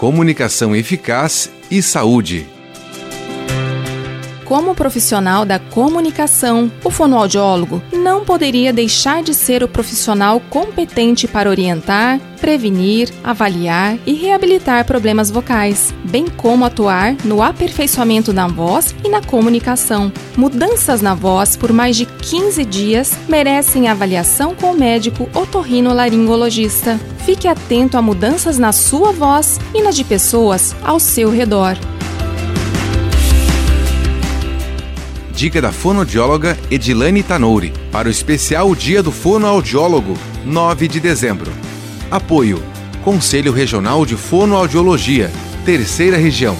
comunicação eficaz e saúde. Como profissional da comunicação, o fonoaudiólogo não poderia deixar de ser o profissional competente para orientar, prevenir, avaliar e reabilitar problemas vocais, bem como atuar no aperfeiçoamento da voz e na comunicação. Mudanças na voz por mais de 15 dias merecem avaliação com o médico otorrinolaringologista. Fique atento a mudanças na sua voz e na de pessoas ao seu redor. Dica da fonoaudióloga Edilane Tanouri para o especial Dia do Fonoaudiólogo, 9 de dezembro. Apoio: Conselho Regional de Fonoaudiologia, Terceira Região.